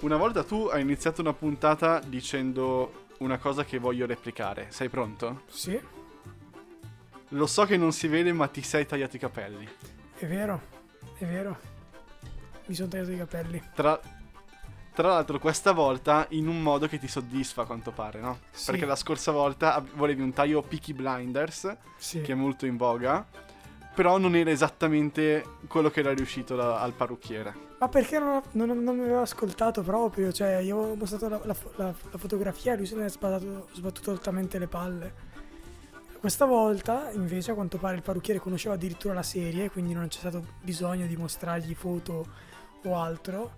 Una volta tu hai iniziato una puntata dicendo una cosa che voglio replicare. Sei pronto? Sì, Lo so che non si vede, ma ti sei tagliato i capelli. è vero, è vero. Mi sono tagliato i capelli. Tra, tra l'altro, questa volta in un modo che ti soddisfa, a quanto pare, no? Sì. Perché la scorsa volta volevi un taglio Peaky Blinders, Sì. che è molto in voga, però non era esattamente quello che era riuscito da- al parrucchiere. Ma perché non, non- non mi aveva ascoltato proprio? Cioè, io avevo mostrato la, la la- la fotografia e lui se ne è sbattuto, sbattuto altamente le palle. Questa volta, invece, a quanto pare il parrucchiere conosceva addirittura la serie, quindi non c'è stato bisogno di mostrargli foto o altro.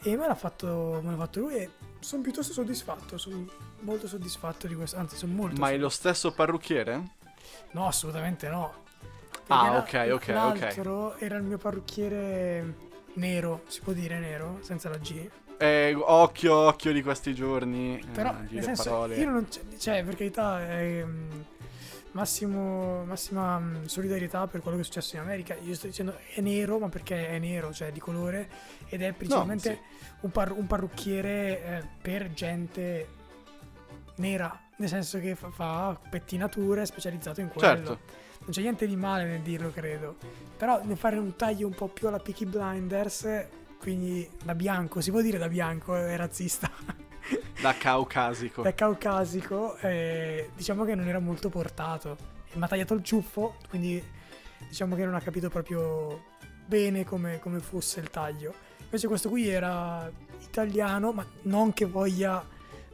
E me l'ha fatto, me l'ha fatto lui e sono piuttosto soddisfatto, sono molto soddisfatto di questo, anzi sono molto Ma è lo stesso parrucchiere? No, assolutamente no. Ah, ok, ok, ok. L'altro era il mio parrucchiere nero, si può dire nero, senza la G. Eh, occhio, occhio di questi giorni. Però, eh, nel senso, parole. io non cioè, per carità, mm, massimo, massima mm, solidarietà per quello che è successo in America. Io sto dicendo è nero, ma perché è nero, cioè di colore, ed è principalmente un, par- un parrucchiere eh, per gente nera, nel senso che fa, fa pettinature, specializzato in quello. Certo. Non c'è niente di male nel dirlo, credo. Però nel fare un taglio un po' più alla Peaky Blinders, quindi da bianco, si può dire da bianco, è razzista. Da caucasico. da caucasico, eh, diciamo che non era molto portato. Mi ha tagliato il ciuffo, quindi diciamo che non ha capito proprio bene come, come fosse il taglio. Invece questo qui era italiano, ma non che voglia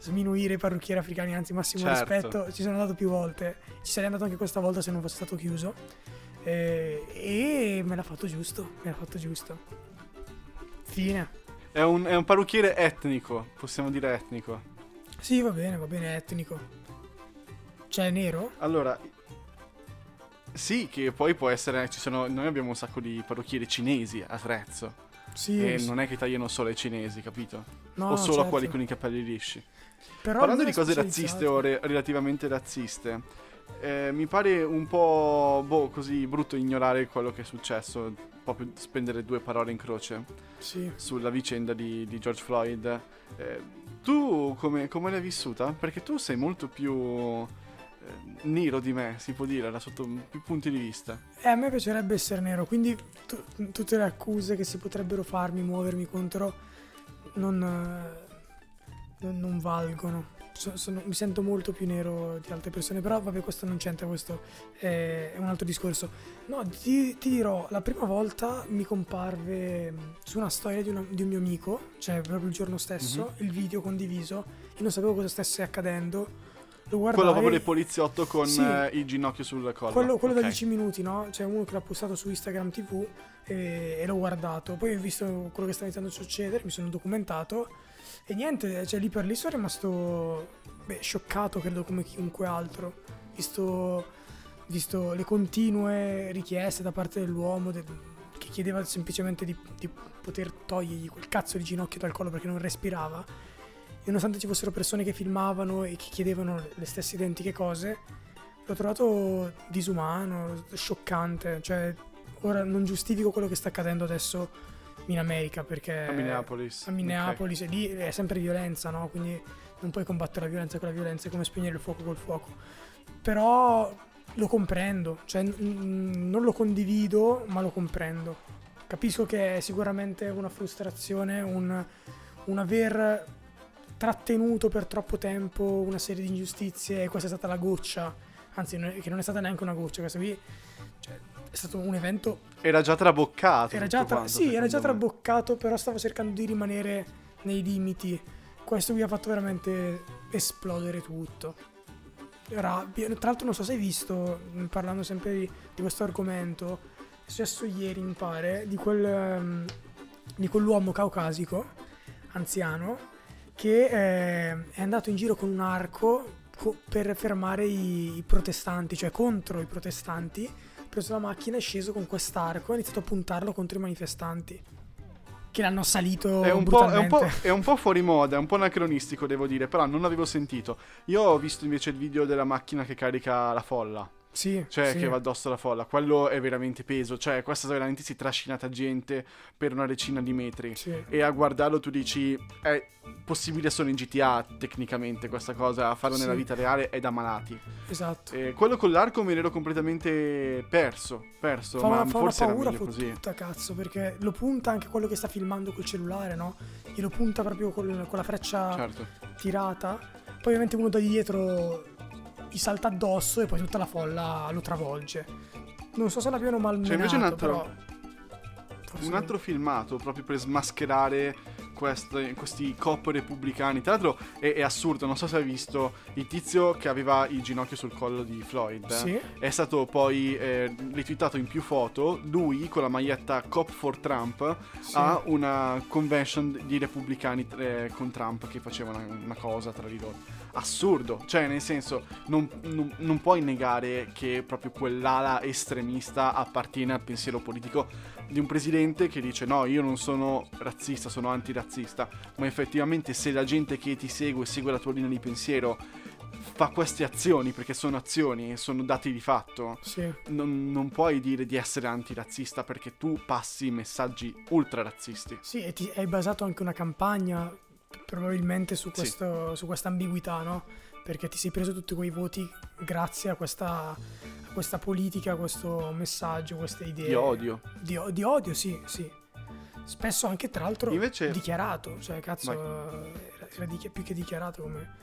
sminuire i parrucchieri africani, anzi massimo Certo. rispetto, ci sono andato più volte, ci sarei andato anche questa volta se non fosse stato chiuso. Eh, e me l'ha fatto giusto, me l'ha fatto giusto. Fine. È un, è un parrucchiere etnico, possiamo dire etnico. Sì, va bene, va bene, etnico. Cioè, è nero? Allora, sì, che poi può essere. Ci sono, noi abbiamo un sacco di parrucchieri cinesi a Trezzo. Sì. e sì. non è che tagliano solo ai cinesi, capito? No, o solo a certo. quelli con i capelli lisci. Però Parlando di cose razziste o re- relativamente razziste, eh, mi pare un po' boh, così brutto ignorare quello che è successo, proprio spendere due parole in croce Sì. sulla vicenda di, di George Floyd. Eh, tu come, come l'hai vissuta? Perché tu sei molto più eh, nero di me, si può dire, da sotto più punti di vista. E a me piacerebbe essere nero, quindi tu- tutte le accuse che si potrebbero farmi, muovermi contro, non, eh, non, non valgono. So- sono- mi sento molto più nero di altre persone, però vabbè questo non c'entra, questo è, è un altro discorso. No, ti, ti dirò, la prima volta mi comparve mh, su una storia di, una- di un mio amico, cioè proprio il giorno stesso, il video condiviso, e non sapevo cosa stesse accadendo. Lo guardai, Quello proprio del poliziotto con Sì. eh, il ginocchio sul collo. quello, quello Ok. da 10 minuti, no? C'è uno che l'ha postato su Instagram TV e, e l'ho guardato. Poi ho visto quello che stava iniziando a succedere, mi sono documentato e niente, cioè lì per lì sono rimasto beh, scioccato, credo come chiunque altro, visto, visto le continue richieste da parte dell'uomo de- che chiedeva semplicemente di, di poter togliergli quel cazzo di ginocchio dal collo perché non respirava. E nonostante ci fossero persone che filmavano e che chiedevano le stesse identiche cose, L'ho trovato disumano, scioccante. Cioè, ora non giustifico quello che sta accadendo adesso in America perché. A Minneapolis. A Minneapolis, e lì è sempre violenza, no? Quindi non puoi combattere la violenza con la violenza, è come spegnere il fuoco col fuoco. Però lo comprendo, cioè n- non lo condivido, ma lo comprendo. Capisco che è sicuramente una frustrazione, un, un aver trattenuto per troppo tempo una serie di ingiustizie e questa è stata la goccia, anzi che non è stata neanche una goccia, questa qui cioè, è stato un evento Era già traboccato. era già, tra- quanto, sì, era già secondo me. traboccato, però stava cercando di rimanere nei limiti. Questo qui ha fatto veramente esplodere tutto. Rabbia. Tra l'altro non so se hai visto, parlando sempre di, di questo argomento, è successo ieri, mi pare, di, quel, ehm, di quell'uomo caucasico, anziano, che eh, è andato in giro con un arco co- per fermare i, i protestanti, cioè contro i protestanti, preso la macchina, è sceso con quest'arco e ha iniziato a puntarlo contro i manifestanti. Che l'hanno salito È un, po', è, un po', è un po' fuori moda, è un po' anacronistico, devo dire, però non l'avevo sentito. Io ho visto invece il video della macchina che carica la folla. Sì, cioè sì. che va addosso alla folla, quello è veramente peso, cioè questa veramente si è trascinata gente per una decina di metri Sì. e a guardarlo tu dici è possibile solo in GTA tecnicamente questa cosa, a farlo Sì. nella vita reale è da malati. Esatto. E quello con l'arco me l'ero completamente perso, perso, Fa ma una, fa una forse era paura meglio così. fottuta, cazzo, perché lo punta anche quello che sta filmando col cellulare, no? Glielo punta proprio col- con la freccia Certo. tirata. Poi ovviamente uno da dietro gli salta addosso e poi tutta la folla lo travolge. Non so se l'abbiano malmenato, C'è invece un altro- però... forse Un altro filmato proprio per smascherare queste- questi cop repubblicani. Tra l'altro è, è assurdo, non so se hai visto il tizio che aveva il ginocchio sul collo di Floyd. Sì, È stato poi eh, retweetato in più foto. Lui con la maglietta Cop for Trump sì. a una convention di repubblicani eh, con Trump che facevano una, una cosa tra di loro. Assurdo, cioè nel senso non, non- non puoi negare che proprio quell'ala estremista appartiene al pensiero politico di un presidente che dice no io non sono razzista, sono antirazzista, ma effettivamente se la gente che ti segue segue la tua linea di pensiero fa queste azioni perché sono azioni, sono dati di fatto sì. non, non puoi dire di essere antirazzista perché tu passi messaggi ultra razzisti. Sì, e ti, hai basato anche una campagna probabilmente su, Sì. questo, su questa ambiguità, no? Perché ti sei preso tutti quei voti grazie a questa, a questa politica, a questo messaggio, queste idee. Di odio. Di, di odio, sì, sì. Spesso anche tra l'altro Invece- dichiarato, cioè cazzo, era, era più che dichiarato come,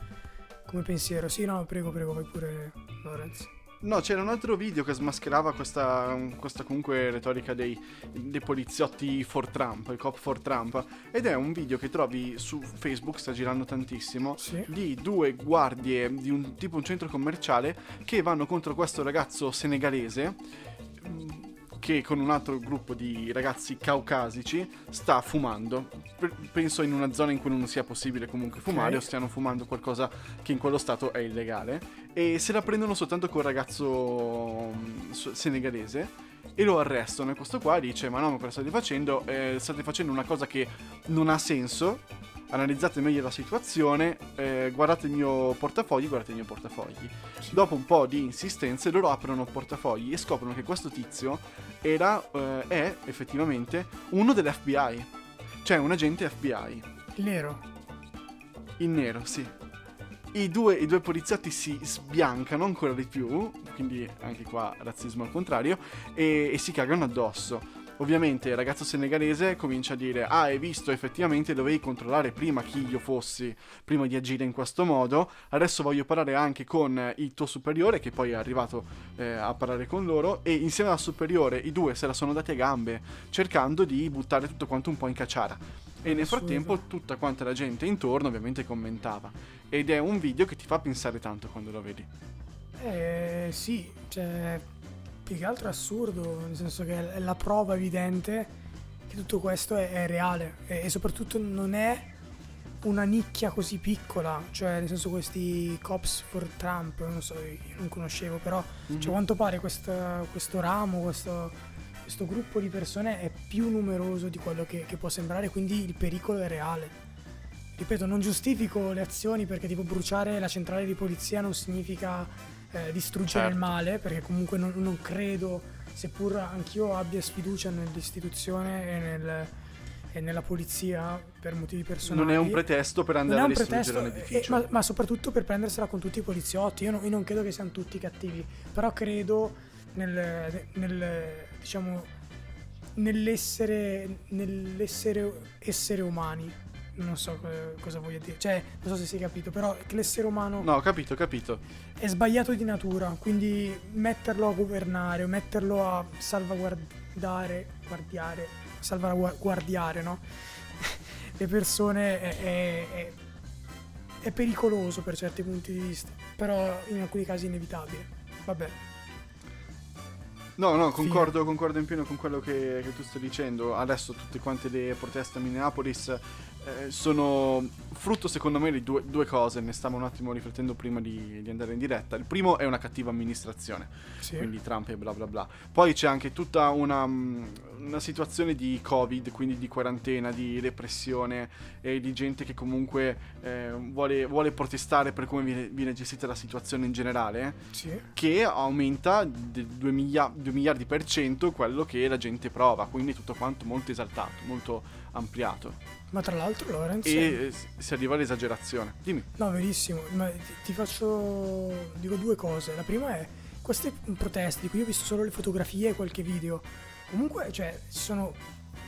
come pensiero. Sì, no, prego, prego, vai pure Lorenz. No, c'era un altro video che smascherava questa, questa comunque retorica dei, dei poliziotti for Trump, il cop for Trump, ed è un video che trovi su Facebook, sta girando tantissimo, Sì, di due guardie di un tipo un centro commerciale che vanno contro questo ragazzo senegalese mm, che con un altro gruppo di ragazzi caucasici sta fumando. Penso in una zona in cui non sia possibile comunque fumare Ok. o stiano fumando qualcosa che in quello stato è illegale e se la prendono soltanto col ragazzo mm, senegalese e lo arrestano e questo qua dice ma no ma cosa state facendo? Eh, state facendo una cosa che non ha senso analizzate meglio la situazione, eh, guardate il mio portafogli, guardate il mio portafogli. Dopo un po' di insistenze loro aprono portafogli e scoprono che questo tizio era, eh, è effettivamente uno dell'FBI, cioè un agente FBI, il nero. in nero, sì. I due, I due poliziotti si sbiancano ancora di più, quindi anche qua razzismo al contrario, e, e si cagano addosso. Ovviamente il ragazzo senegalese comincia a dire ah hai visto effettivamente dovevi controllare prima chi io fossi prima di agire in questo modo adesso voglio parlare anche con il tuo superiore che poi è arrivato eh, a parlare con loro e insieme al superiore i due se la sono dati a gambe cercando di buttare tutto quanto un po' in cacciara e nel frattempo tutta quanta la gente intorno ovviamente commentava. Ed è un video che ti fa pensare tanto quando lo vedi. Eh, sì, cioè, più che altro è assurdo, nel senso che è la prova evidente che tutto questo è, è reale. E, e soprattutto non è una nicchia così piccola, cioè nel senso questi cops for Trump, non so, io non conoscevo, però Mhm. cioè, a quanto pare questa- questo ramo, questo, questo gruppo di persone è più numeroso di quello che, che può sembrare, quindi il pericolo è reale. Ripeto, non giustifico le azioni perché tipo bruciare la centrale di polizia non significa eh, distruggere Certo. il male, perché comunque non, non credo, seppur anch'io abbia sfiducia nell'istituzione e, nel- e nella polizia per motivi personali. non è un pretesto per andare a un distruggere pretesto, un eh, edificio ma, ma soprattutto per prendersela con tutti i poliziotti. Io, no- io non credo che siano tutti cattivi, però credo nel, nel, diciamo, nell'essere, nell'essere essere umani. Non so co- cosa voglio dire, cioè, non so se si è capito, però che l'essere umano no ho capito ho capito è sbagliato di natura, quindi metterlo a governare o metterlo a salvaguardare, guardiare, salvaguardiare, no? Le persone è, è- è- è pericoloso per certi punti di vista, però in alcuni casi inevitabile. Vabbè, No, no, concordo, concordo in pieno con quello che, che tu stai dicendo. Adesso tutte quante le proteste a Minneapolis eh, sono frutto secondo me di due, due, cose, ne stavo un attimo riflettendo prima di, di, andare in diretta. Il primo è una cattiva amministrazione, sì. quindi Trump e bla bla bla. Poi c'è anche tutta una, mm, una situazione di Covid, quindi di quarantena, di repressione e di gente che comunque eh, vuole, vuole, protestare per come viene, viene, gestita la situazione in generale, sì. che aumenta di 2 miliardi, miliardi per cento quello che la gente prova, quindi tutto quanto molto esaltato, molto ampliato. Ma tra l'altro Lorenz... E si arriva all'esagerazione. Dimmi. No, verissimo. Ma ti, faccio... Dico due cose. La prima è queste proteste di cui io ho visto solo le fotografie e qualche video. Comunque, cioè, ci sono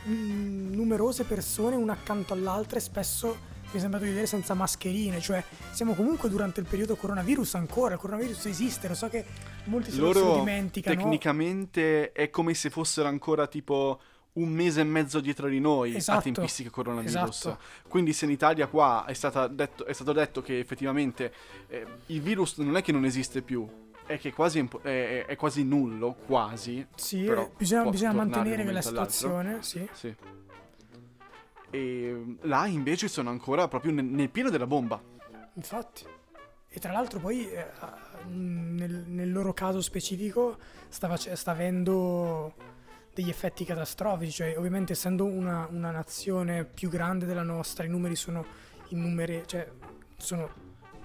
mm, numerose persone una accanto all'altra e spesso mi è sembrato di vedere senza mascherine, cioè siamo comunque durante il periodo coronavirus ancora, il coronavirus esiste, lo so che molti se lo dimenticano. Tecnicamente è come se fossero ancora tipo un mese e mezzo dietro di noi esatto, a tempistica coronavirus. Esatto. Quindi se in Italia qua è, detto, è stato detto che effettivamente eh, il virus non è che non esiste più, è che quasi è, è, è quasi nullo, quasi. Sì, bisogna, bisogna mantenere la situazione, sì. sì. E là invece sono ancora proprio nel, nel pieno della bomba. Infatti. E tra l'altro poi eh, nel, nel, loro caso specifico stava, sta avendo degli effetti catastrofici, cioè ovviamente essendo una, una nazione più grande della nostra, i numeri sono in numeri, cioè sono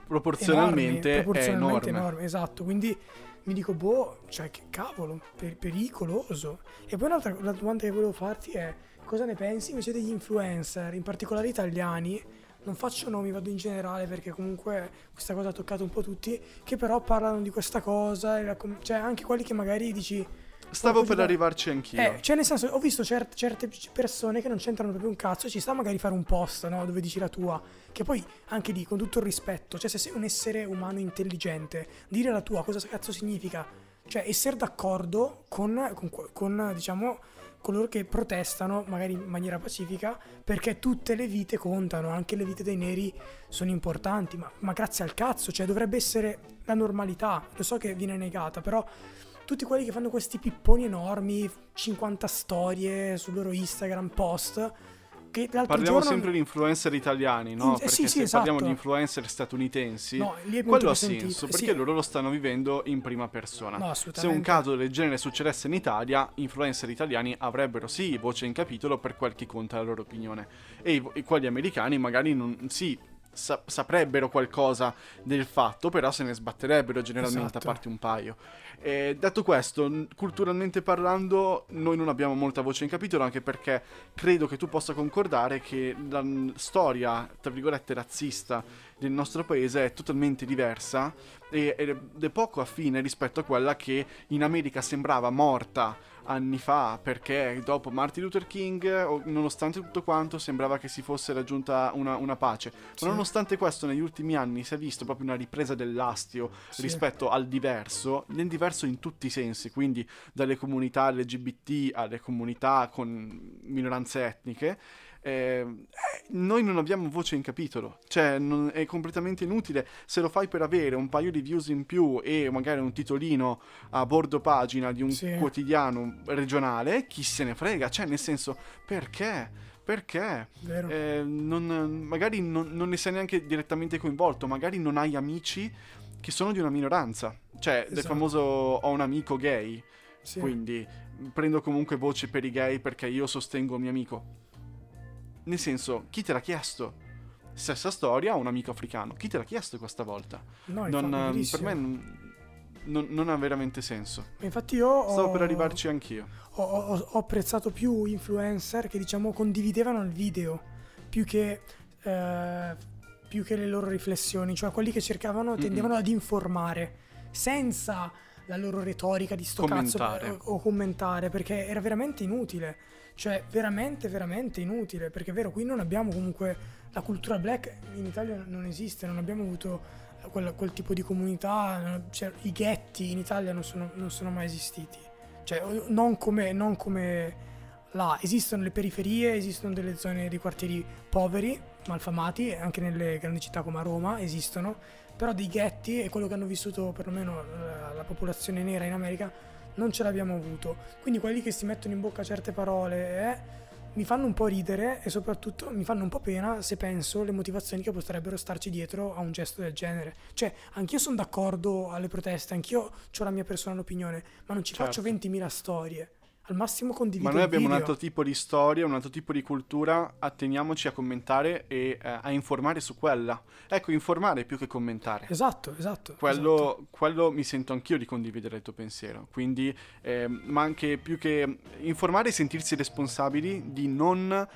proporzionalmente, enormi, proporzionalmente enorme. enormi. Esatto, quindi mi dico, boh, cioè che cavolo, per, pericoloso. E poi un'altra la domanda che volevo farti è, cosa ne pensi invece degli influencer, in particolare italiani, non faccio nomi, vado in generale perché comunque questa cosa ha toccato un po' tutti, che però parlano di questa cosa, cioè anche quelli che magari dici Stavo per arrivarci anch'io. Eh, cioè, nel senso, ho visto cert- certe persone che non c'entrano proprio un cazzo. Ci sta magari fare un post, no? Dove dici la tua. Che poi, anche lì, con tutto il rispetto, cioè, se sei un essere umano intelligente, dire la tua cosa cazzo significa? Cioè, essere d'accordo con, con, con diciamo, coloro che protestano, magari in maniera pacifica, perché tutte le vite contano, anche le vite dei neri sono importanti. Ma, ma grazie al cazzo, cioè, dovrebbe essere la normalità. Lo so che viene negata, però tutti quelli che fanno questi pipponi enormi, 50 storie sul loro Instagram post. Che Parliamo giorno... sempre di influencer italiani, no? Eh, perché sì, se sì, parliamo esatto. di influencer statunitensi, no, quello ha senso, perché sì. loro lo stanno vivendo in prima persona. No, se un caso del genere succedesse in Italia, influencer italiani avrebbero sì voce in capitolo per quel che conta la loro opinione. E i, i quelli americani magari non, sì, sa- saprebbero qualcosa del fatto, però se ne sbatterebbero generalmente esatto. a parte un paio. E detto questo, culturalmente parlando, noi non abbiamo molta voce in capitolo, anche perché credo che tu possa concordare che la storia, tra virgolette, razzista del nostro paese è totalmente diversa ed è poco affine rispetto a quella che in America sembrava morta anni fa perché dopo Martin Luther King, nonostante tutto quanto, sembrava che si fosse raggiunta una, una pace. Sì. Ma nonostante questo, negli ultimi anni si è visto proprio una ripresa dell'astio sì. rispetto al diverso, nel diverso in tutti i sensi, quindi dalle comunità LGBT alle comunità con minoranze etniche. Eh, noi non abbiamo voce in capitolo, cioè non, è completamente inutile se lo fai per avere un paio di views in più e magari un titolino a bordo pagina di un sì. quotidiano regionale, chi se ne frega, cioè nel senso perché? Perché eh, non, magari non, non ne sei neanche direttamente coinvolto, magari non hai amici che sono di una minoranza, cioè esatto. del famoso ho un amico gay, sì. quindi prendo comunque voce per i gay perché io sostengo il mio amico. Nel senso, chi te l'ha chiesto? Stessa storia, un amico africano. Chi te l'ha chiesto questa volta? No, non, per me non, non, ha veramente senso. Infatti io Stavo ho, per arrivarci anch'io. Ho, ho, ho, apprezzato più influencer che diciamo condividevano il video più che, eh, più che le loro riflessioni, cioè quelli che cercavano, tendevano Mm-mm. ad informare senza la loro retorica di sto commentare. cazzo o, o commentare perché era veramente inutile. Cioè, veramente, veramente inutile. Perché è vero, qui non abbiamo comunque la cultura black in Italia non esiste, non abbiamo avuto quel, quel tipo di comunità. Cioè, I ghetti in Italia non sono, non sono mai esistiti. Cioè, non come, non come là. Esistono le periferie, esistono delle zone di quartieri poveri, malfamati, anche nelle grandi città come a Roma esistono. Però dei ghetti e quello che hanno vissuto perlomeno la, la popolazione nera in America non ce l'abbiamo avuto. Quindi quelli che si mettono in bocca certe parole, eh, mi fanno un po' ridere e soprattutto mi fanno un po' pena se penso le motivazioni che potrebbero starci dietro a un gesto del genere. Cioè, anch'io sono d'accordo alle proteste, anch'io ho la mia personale opinione, ma non ci Certo. faccio 20.000 storie. Al massimo condivido Ma noi abbiamo un video. altro tipo di storia, un altro tipo di cultura, atteniamoci a commentare e eh, a informare su quella. Ecco, informare più che commentare. Esatto, esatto. esatto. Quello, quello mi sento anch'io di condividere il tuo pensiero. Quindi, ehm, ma anche più che informare e sentirsi responsabili di non,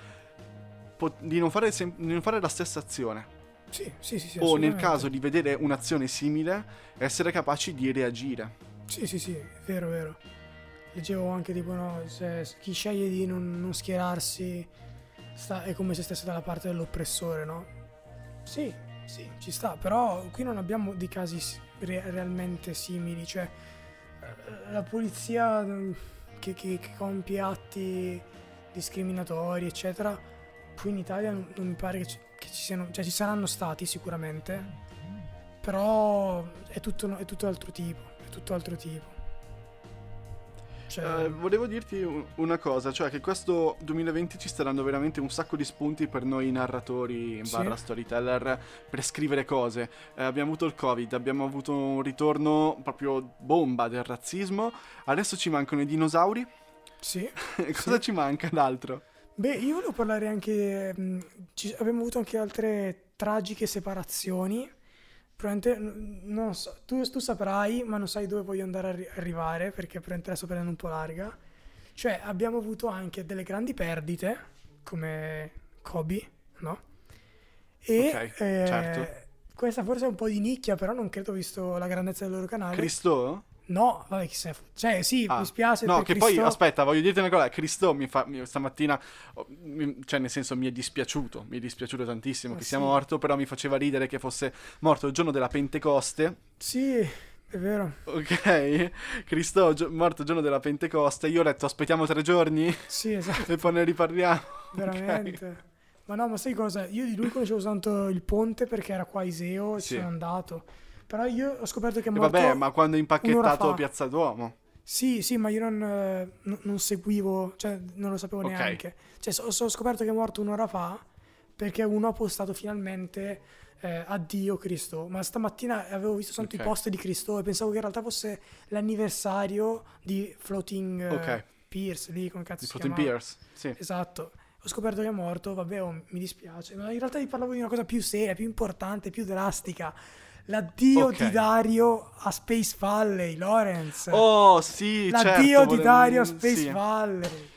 po- di non, fare, sem- di non fare la stessa azione. Sì, sì, sì. sì o nel caso di vedere un'azione simile, essere capaci di reagire. Sì, sì, sì, vero, vero. Leggevo anche tipo, no, chi sceglie di non, non schierarsi sta- è come se stesse dalla parte dell'oppressore, no? Sì, sì, ci sta, però qui non abbiamo dei casi re- realmente simili, cioè eh, la polizia mm, che, che- che compie atti discriminatori, eccetera, qui in Italia non, non mi pare che ci, che ci siano, cioè ci saranno stati sicuramente, però è tutto, è tutto altro tipo, è tutto altro tipo. Cioè, Eh, volevo dirti un- una cosa, cioè che questo 2020 ci sta dando veramente un sacco di spunti per noi narratori Sì. barra storyteller per scrivere cose. Eh, abbiamo avuto il covid, abbiamo avuto un ritorno proprio bomba del razzismo, adesso ci mancano i dinosauri. sì. Cosa ci manca d'altro? Beh, io volevo parlare anche. mh, ci- abbiamo avuto anche altre tragiche separazioni. Probabilmente, non so, tu, tu saprai, ma non sai dove voglio andare a arri- arrivare perché probabilmente la sto prendendo un po' larga. Cioè, abbiamo avuto anche delle grandi perdite, come Kobe, no? E Ok, eh, certo. questa forse è un po' di nicchia, però non credo visto la grandezza del loro canale. Cristo? No, vabbè, chi se ne fu- Cioè, sì, Ah, mi spiace. No, che poi, Cristo. aspetta, voglio dirti una cosa. Cristo mi fa, mi- stamattina, oh, mi- cioè nel senso mi è dispiaciuto, mi è dispiaciuto tantissimo Ma che sia sì. morto, però mi faceva ridere che fosse morto il giorno della Pentecoste. Sì, è vero. Ok, Cristo gio- morto il giorno della Pentecoste. Io ho detto aspettiamo tre giorni Sì, esatto. e poi ne riparliamo. Veramente. Ma no, ma sai cosa? Io di lui conoscevo soltanto il ponte perché era qua a Iseo e Sì. sono andato. Però io ho scoperto che è E morto... vabbè, ma quando è impacchettato. Piazza Duomo. Sì, sì, ma io non, eh, non seguivo, cioè non lo sapevo Ok. neanche. Cioè, so- so- ho scoperto che è morto un'ora fa perché uno ha postato finalmente eh, addio Cristo. Ma stamattina avevo visto soltanto Ok. i post di Cristo e pensavo che in realtà fosse l'anniversario di Floating eh, Ok. Pierce, lì come cazzo Di si Floating chiamava. Pierce. Sì. Esatto. Ho scoperto che è morto, vabbè, oh, mi dispiace. Ma in realtà ti parlavo di una cosa più seria, più importante, più drastica. L'addio Ok. di Dario a Space Valley, Lorenz. Oh, sì, L'addio certo. di Dario a sì. Space Valley.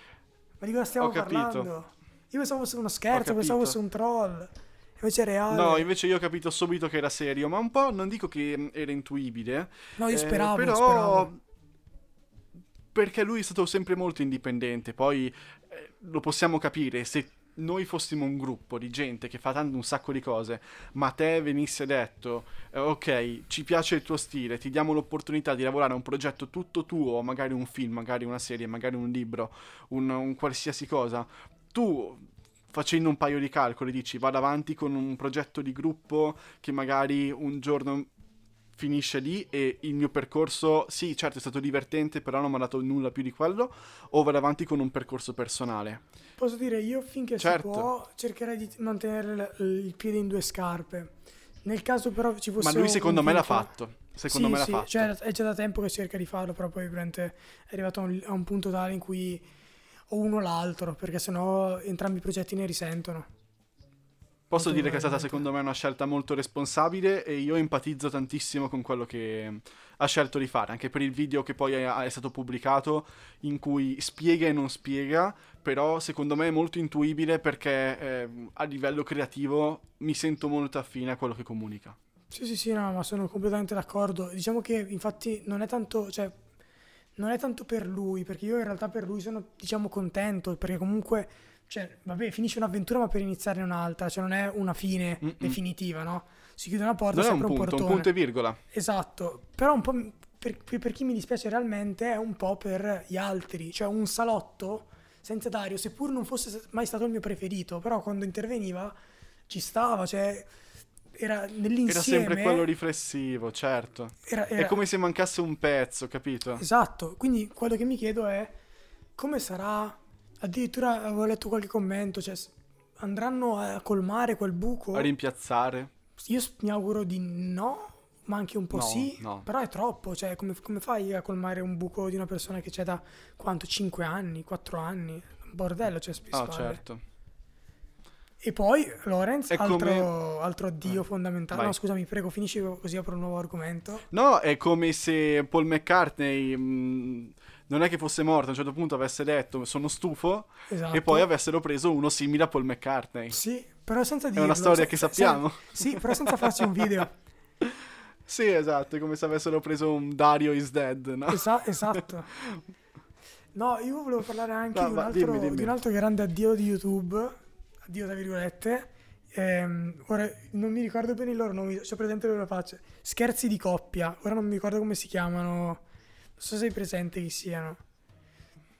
Ma di cosa stiamo parlando? Io pensavo fosse uno scherzo, pensavo fosse un troll. Invece è reale. No, invece io ho capito subito che era serio, ma un po' non dico che mm, era intuibile. No, io eh, speravo, però speravo. perché lui è stato sempre molto indipendente, poi eh, lo possiamo capire, se noi fossimo un gruppo di gente che fa tanto un sacco di cose, ma te venisse detto, eh, ok, ci piace il tuo stile, ti diamo l'opportunità di lavorare a un progetto tutto tuo, magari un film, magari una serie, magari un libro, un, un qualsiasi cosa, tu facendo un paio di calcoli dici vado avanti con un progetto di gruppo che magari un giorno finisce lì e il mio percorso, sì, certo è stato divertente, però non mi ha dato nulla più di quello, o vado avanti con un percorso personale. Posso dire, io finché Certo. si può cercherei di mantenere il piede in due scarpe. Nel caso però ci fosse Ma lui secondo me l'ha fatto. Secondo sì, me l'ha sì, fatto. cioè, è già da tempo che cerca di farlo, però poi ovviamente è arrivato a un, a un punto tale in cui o uno o l'altro, perché sennò entrambi i progetti ne risentono. Posso dire che è stata secondo me una scelta molto responsabile e io empatizzo tantissimo con quello che ha scelto di fare, anche per il video che poi è, è stato pubblicato in cui spiega e non spiega, però secondo me è molto intuibile perché eh, a livello creativo mi sento molto affine a quello che comunica. Sì, sì, sì, no, ma sono completamente d'accordo. Diciamo che infatti non è tanto, cioè, non è tanto per lui, perché io in realtà per lui sono, diciamo, contento, perché comunque, cioè, vabbè, finisce un'avventura ma per iniziarne un'altra, cioè non è una fine Mm-mm. definitiva, no? Si chiude una porta, Non è un un, punto, un portone. punto e virgola. Esatto, però un po' per, per- chi mi dispiace realmente è un po' per gli altri, cioè un salotto senza Dario, seppur non fosse mai stato il mio preferito, però quando interveniva ci stava, cioè era Era nell'insieme. sempre quello riflessivo, certo. era- È era- come se mancasse un pezzo, capito? Esatto, quindi quello che mi chiedo è come sarà, Addirittura avevo letto qualche commento, cioè andranno a colmare quel buco? A rimpiazzare. Io mi auguro di no, ma anche un po' No, sì, no. però è troppo, cioè come, come fai a colmare un buco di una persona che c'è da quanto? 5 anni, 4 anni? Bordello, cioè Space Ah, certo. E poi Lorenz, È altro, come- altro addio Eh, fondamentale. vai. No, scusami, prego, finisci così apro un nuovo argomento. No, è come se Paul McCartney mh, non è che fosse morto, a un certo punto avesse detto sono stufo Esatto. e poi avessero preso uno simile a Paul McCartney. Sì, però senza È dirlo. una storia se- che se- sappiamo. Sì, però senza farci un video. Sì, esatto, è come se avessero preso un Dario is dead, no? Esa- esatto. No, io volevo parlare anche No, di, un altro, dimmi, dimmi. di un altro grande addio di YouTube. Addio, tra virgolette. Ehm, ora non mi ricordo bene i loro nomi, ho presente le loro facce. Scherzi di coppia. Ora non mi ricordo come si chiamano. So se sei presente chi siano.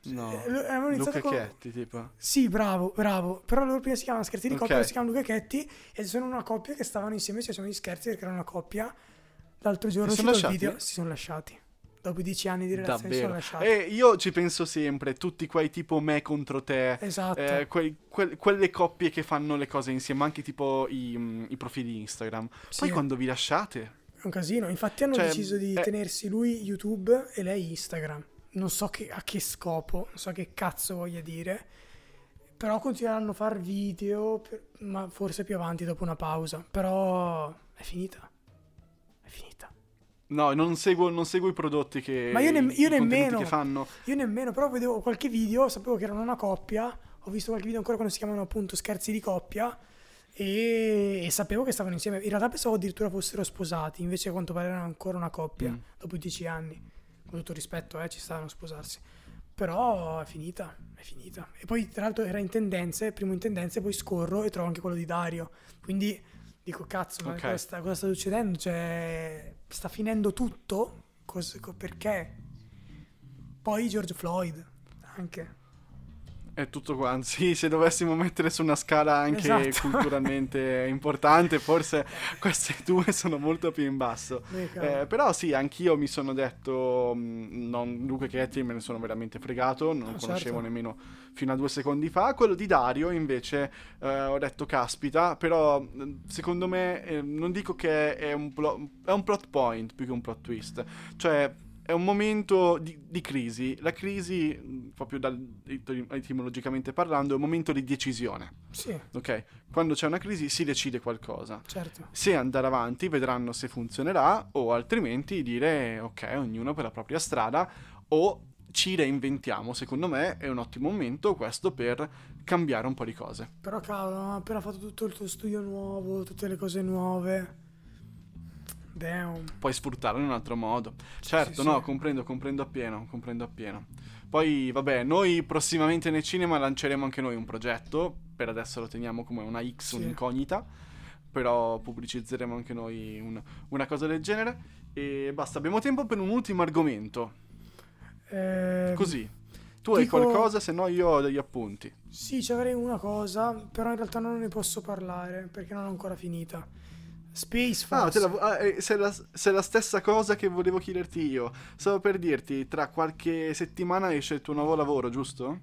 No. Eh, Luca con- Chetti, tipo. Sì, bravo, bravo. Però loro prima si chiamano Scherzi di Ok. coppia, si chiamano Luca Chetti e sono una coppia che stavano insieme, ci facevano gli scherzi perché erano una coppia. L'altro giorno Si sono lasciati? video, si sono lasciati. Dopo dieci anni di relazione si sono Davvero. lasciati. E io ci penso sempre, tutti quei tipo me contro te. Esatto. eh, quei- quel- quelle coppie che fanno le cose insieme, anche tipo i, mm, i profili Instagram. Poi Sì. quando vi lasciate, È un casino. Infatti hanno Cioè, deciso di eh. tenersi lui YouTube e lei Instagram. Non so che- a che scopo, non so che cazzo voglia dire. Però continueranno a fare video, per- ma forse più avanti dopo una pausa. Però è finita. È finita. no, non seguo, non seguo i prodotti che. Ma io i io nemmeno. che fanno. Io nemmeno, però vedevo qualche video, sapevo che erano una coppia. Ho visto qualche video ancora quando si chiamano appunto scherzi di coppia. E, e sapevo che stavano insieme. In realtà pensavo addirittura fossero sposati, invece a quanto pare erano ancora una coppia. Mm. Dopo dieci anni. Con tutto rispetto, eh, ci stavano a sposarsi. Però è finita, è finita. E poi tra l'altro era in tendenze, primo in tendenze, poi scorro e trovo anche quello di Dario. Quindi dico, cazzo, ma Ok. cosa, sta, cosa sta succedendo? Cioè, sta finendo tutto? Cos- co- perché? Poi George Floyd, anche. È tutto qua. Sì, se dovessimo mettere su una scala anche Esatto. culturalmente importante, forse queste due sono molto più in basso. Eh, però sì, anch'io mi sono detto, mh, non, Luca Chetti me ne sono veramente fregato, non lo conoscevo certo. nemmeno fino a due secondi fa. Quello di Dario invece eh, ho detto caspita, però mh, secondo me eh, non dico che è un, plo- è un plot point più che un plot twist, cioè è un momento di, di crisi. La crisi, mh, proprio dal, etimologicamente parlando, è un momento di decisione. Sì, Ok? Quando c'è una crisi si decide qualcosa certo. se andare avanti vedranno se funzionerà o altrimenti dire ok ognuno per la propria strada o ci reinventiamo secondo me è un ottimo momento questo per cambiare un po' di cose Però cavolo, ha appena fatto tutto il tuo studio nuovo, tutte le cose nuove. Damn. puoi sfruttarlo in un altro modo certo sì, no sì. comprendo comprendo appieno comprendo appieno poi vabbè noi prossimamente nel cinema lanceremo anche noi un progetto per adesso lo teniamo come una X un'incognita però pubblicizzeremo anche noi un- una cosa del genere e basta abbiamo tempo per un ultimo argomento Eh, Così. Tu hai dico- qualcosa, se no io ho degli appunti. Sì, ci avrei una cosa, però in realtà non ne posso parlare perché non ho ancora finita. Space Ah, Force. te la, ah, eh, se, la, se la stessa cosa che volevo chiederti io. Stavo per dirti, tra qualche settimana esce il tuo nuovo lavoro, giusto?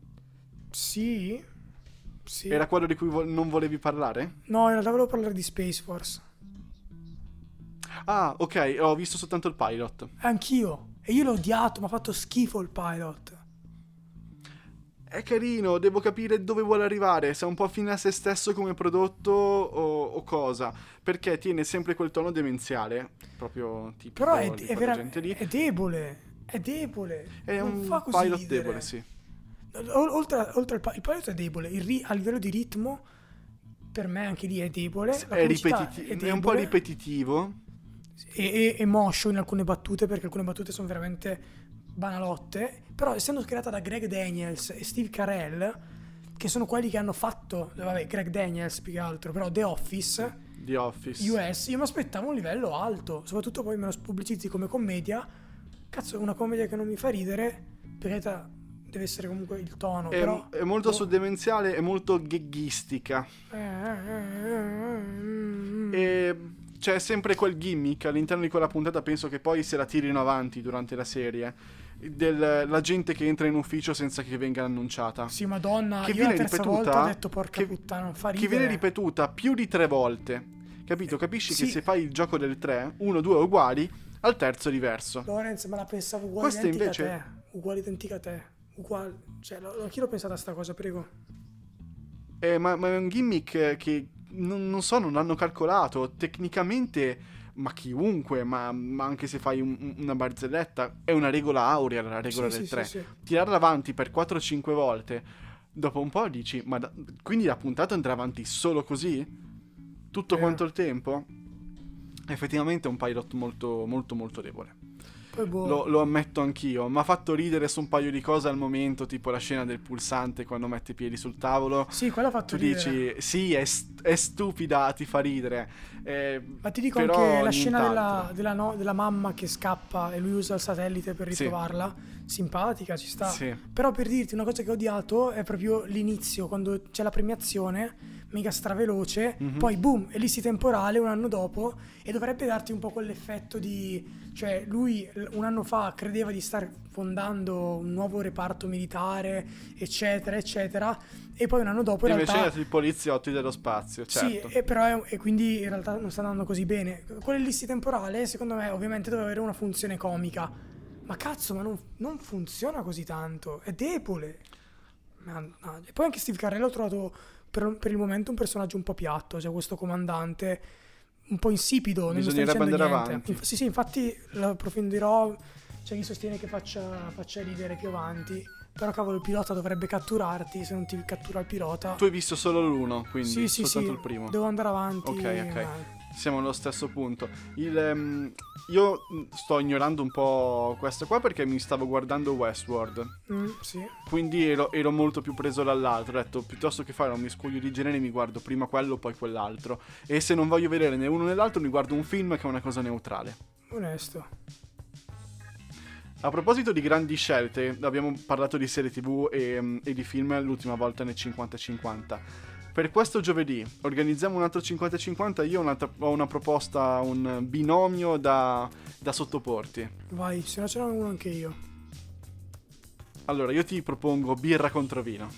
Sì. Sì. Era quello di cui vo- non volevi parlare? No, in realtà volevo parlare di Space Force. Ah, ok, ho visto soltanto il pilot. Anch'io. E io l'ho odiato, mi ha fatto schifo il pilot. È carino, devo capire dove vuole arrivare, se è un po' fine a se stesso come prodotto o, o cosa. Perché tiene sempre quel tono demenziale, proprio tipico Però è, di è, vera- è debole. È debole. È non un fa così pilot ridere. debole, sì. Oltre, oltre al il pilot è debole. Ri- a livello di ritmo, per me anche lì è debole. È, ripetiti- è è un po' debole. ripetitivo. e, e, e moscio in alcune battute perché alcune battute sono veramente banalotte però essendo creata da Greg Daniels e Steve Carell che sono quelli che hanno fatto vabbè Greg Daniels più che altro però The Office The Office. US io mi aspettavo un livello alto soprattutto poi me lo pubblicizzi come commedia cazzo è una commedia che non mi fa ridere perché deve essere comunque il tono È, però è molto boh. sul demenziale, è molto gaggistica. Eh, eh, eh, mm, mm. E c'è sempre quel gimmick all'interno di quella puntata. Penso che poi se la tirino avanti durante la serie. Della gente che entra in ufficio senza che venga annunciata. Sì, madonna, Che io viene ripetuta- detto porca che- puttana, non fa Che viene ripetuta più di tre volte. Capito? Capisci che Sì. se fai il gioco del tre, uno, due uguali, al terzo è diverso. Lorenz, ma la pensavo uguale identica invece- a te. Uguale identica a te. Uguale. Cioè, lo- anch'io l'ho pensata a sta cosa, prego. Eh, ma, ma è un gimmick eh, che non, non so, non hanno calcolato. Tecnicamente, ma chiunque, ma, ma anche se fai un- un- una barzelletta, è una regola aurea la regola Sì, del sì, 3. sì, sì. Tirarla avanti per 4-5 volte, dopo un po' dici, ma da- quindi la puntata andrà avanti solo così? Tutto Eh. quanto il tempo? Effettivamente è un pilot molto, molto, molto debole. Boh. Lo, lo ammetto anch'io. Mi ha fatto ridere su un paio di cose al momento, tipo la scena del pulsante quando mette i piedi sul tavolo. Sì, quello ha fatto Tu ridere. dici, sì, è, st- è stupida, ti fa ridere. Eh, Ma ti dico anche la scena della, della no- della mamma che scappa e lui usa il satellite per Sì. ritrovarla. Simpatica, ci sta. Sì. Però per dirti una cosa che ho odiato è proprio l'inizio, quando c'è la premiazione, mega straveloce, Mhm. poi boom, ellissi temporale un anno dopo e dovrebbe darti un po' quell'effetto di... Cioè lui un anno fa credeva di star fondando un nuovo reparto militare, eccetera, eccetera, e poi un anno dopo in Invece realtà... i poliziotti dello spazio, certo. Sì, e però è- e quindi in realtà non sta andando così bene. Quell'ellissi temporale, secondo me, ovviamente deve avere una funzione comica. Ma cazzo, ma non, non funziona così tanto. È debole. Ma- no. E poi anche Steve Carell l'ho trovato per, per il momento un personaggio un po' piatto. Cioè, questo comandante un po' insipido. Non sta dicendo andare niente. avanti. Sì, sì, infatti lo approfondirò. C'è chi sostiene che faccia, faccia ridere più avanti. Però cavolo, il pilota dovrebbe catturarti. Se non ti cattura il pilota. Tu hai visto solo l'uno, quindi sì, sì, soltanto sì. il primo. Devo andare avanti. Ok, ok. ma- Siamo allo stesso punto. Il, ehm, io sto ignorando un po' questo qua perché mi stavo guardando Westworld. Mm, sì. Quindi ero, ero molto più preso dall'altro. Ho detto, piuttosto che fare un miscuglio di genere, mi guardo prima quello, poi quell'altro. E se non voglio vedere né uno né l'altro, mi guardo un film che è una cosa neutrale. Onesto. A proposito di grandi scelte, abbiamo parlato di serie tv e, mm, e di film l'ultima volta nel 50-50. Per questo giovedì organizziamo un altro 50-50. Io ho, ho una proposta, un binomio da, da sottoporti. Vai, se no ce n'ho uno anche io. Allora, io ti propongo birra contro vino.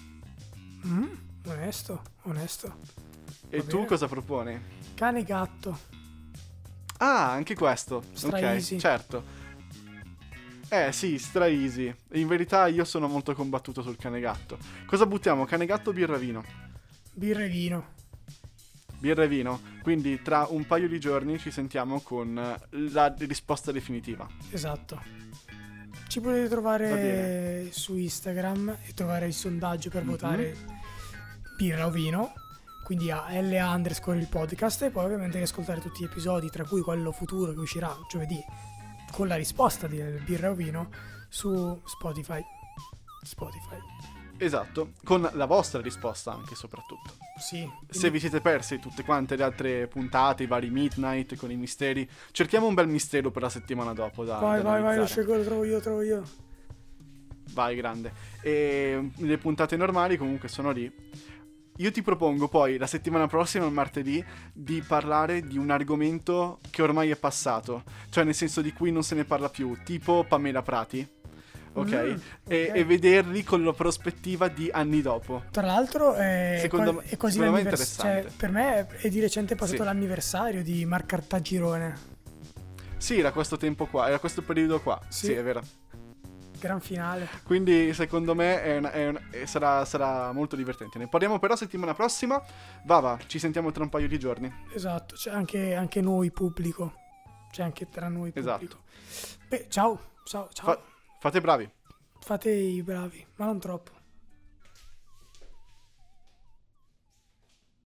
Mm, onesto, onesto. E Va tu bene. cosa proponi? Cane e gatto. Ah, anche questo. Stra ok, easy. certo. Eh sì, stra easy. In verità io sono molto combattuto sul cane gatto. Cosa buttiamo? Cane gatto o birra vino? Birra e vino. Birra e vino. Quindi tra un paio di giorni ci sentiamo con la risposta definitiva. Esatto. Ci potete Va trovare su Instagram e trovare il sondaggio per Mhm. votare birra o vino. Quindi a LA underscore il podcast e poi ovviamente riascoltare tutti gli episodi, tra cui quello futuro che uscirà giovedì con la risposta di birra o vino su Spotify. Spotify. Esatto, con la vostra risposta anche soprattutto. Sì. Se vi siete persi tutte quante le altre puntate, i vari midnight con i misteri, cerchiamo un bel mistero per la settimana dopo da, Vai, da vai, vai, lo scelgo, lo trovo io, trovo io. Vai, grande. E le puntate normali comunque sono lì. Io ti propongo poi la settimana prossima, il martedì, di parlare di un argomento che ormai è passato, cioè nel senso di cui non se ne parla più, tipo Pamela Prati. Ok? Mm, E, ok. e vederli con la prospettiva di anni dopo. Tra l'altro è, Secondo me- è quasi secondo me è l'annivers- cioè, interessante. per me è di recente passato Sì. l'anniversario di Marc Cartagirone. Sì, era questo tempo qua, era questo periodo qua. Sì. Sì, è vero. Gran finale. Quindi secondo me è una- è una- eh, sarà, sarà molto divertente. Ne parliamo però settimana prossima. Vava, ci sentiamo tra un paio di giorni. Esatto, c'è anche, anche noi pubblico. C'è anche tra noi pubblico. Esatto. Beh, ciao, ciao, ciao. Fa- fate bravi. Fate i bravi, ma non troppo.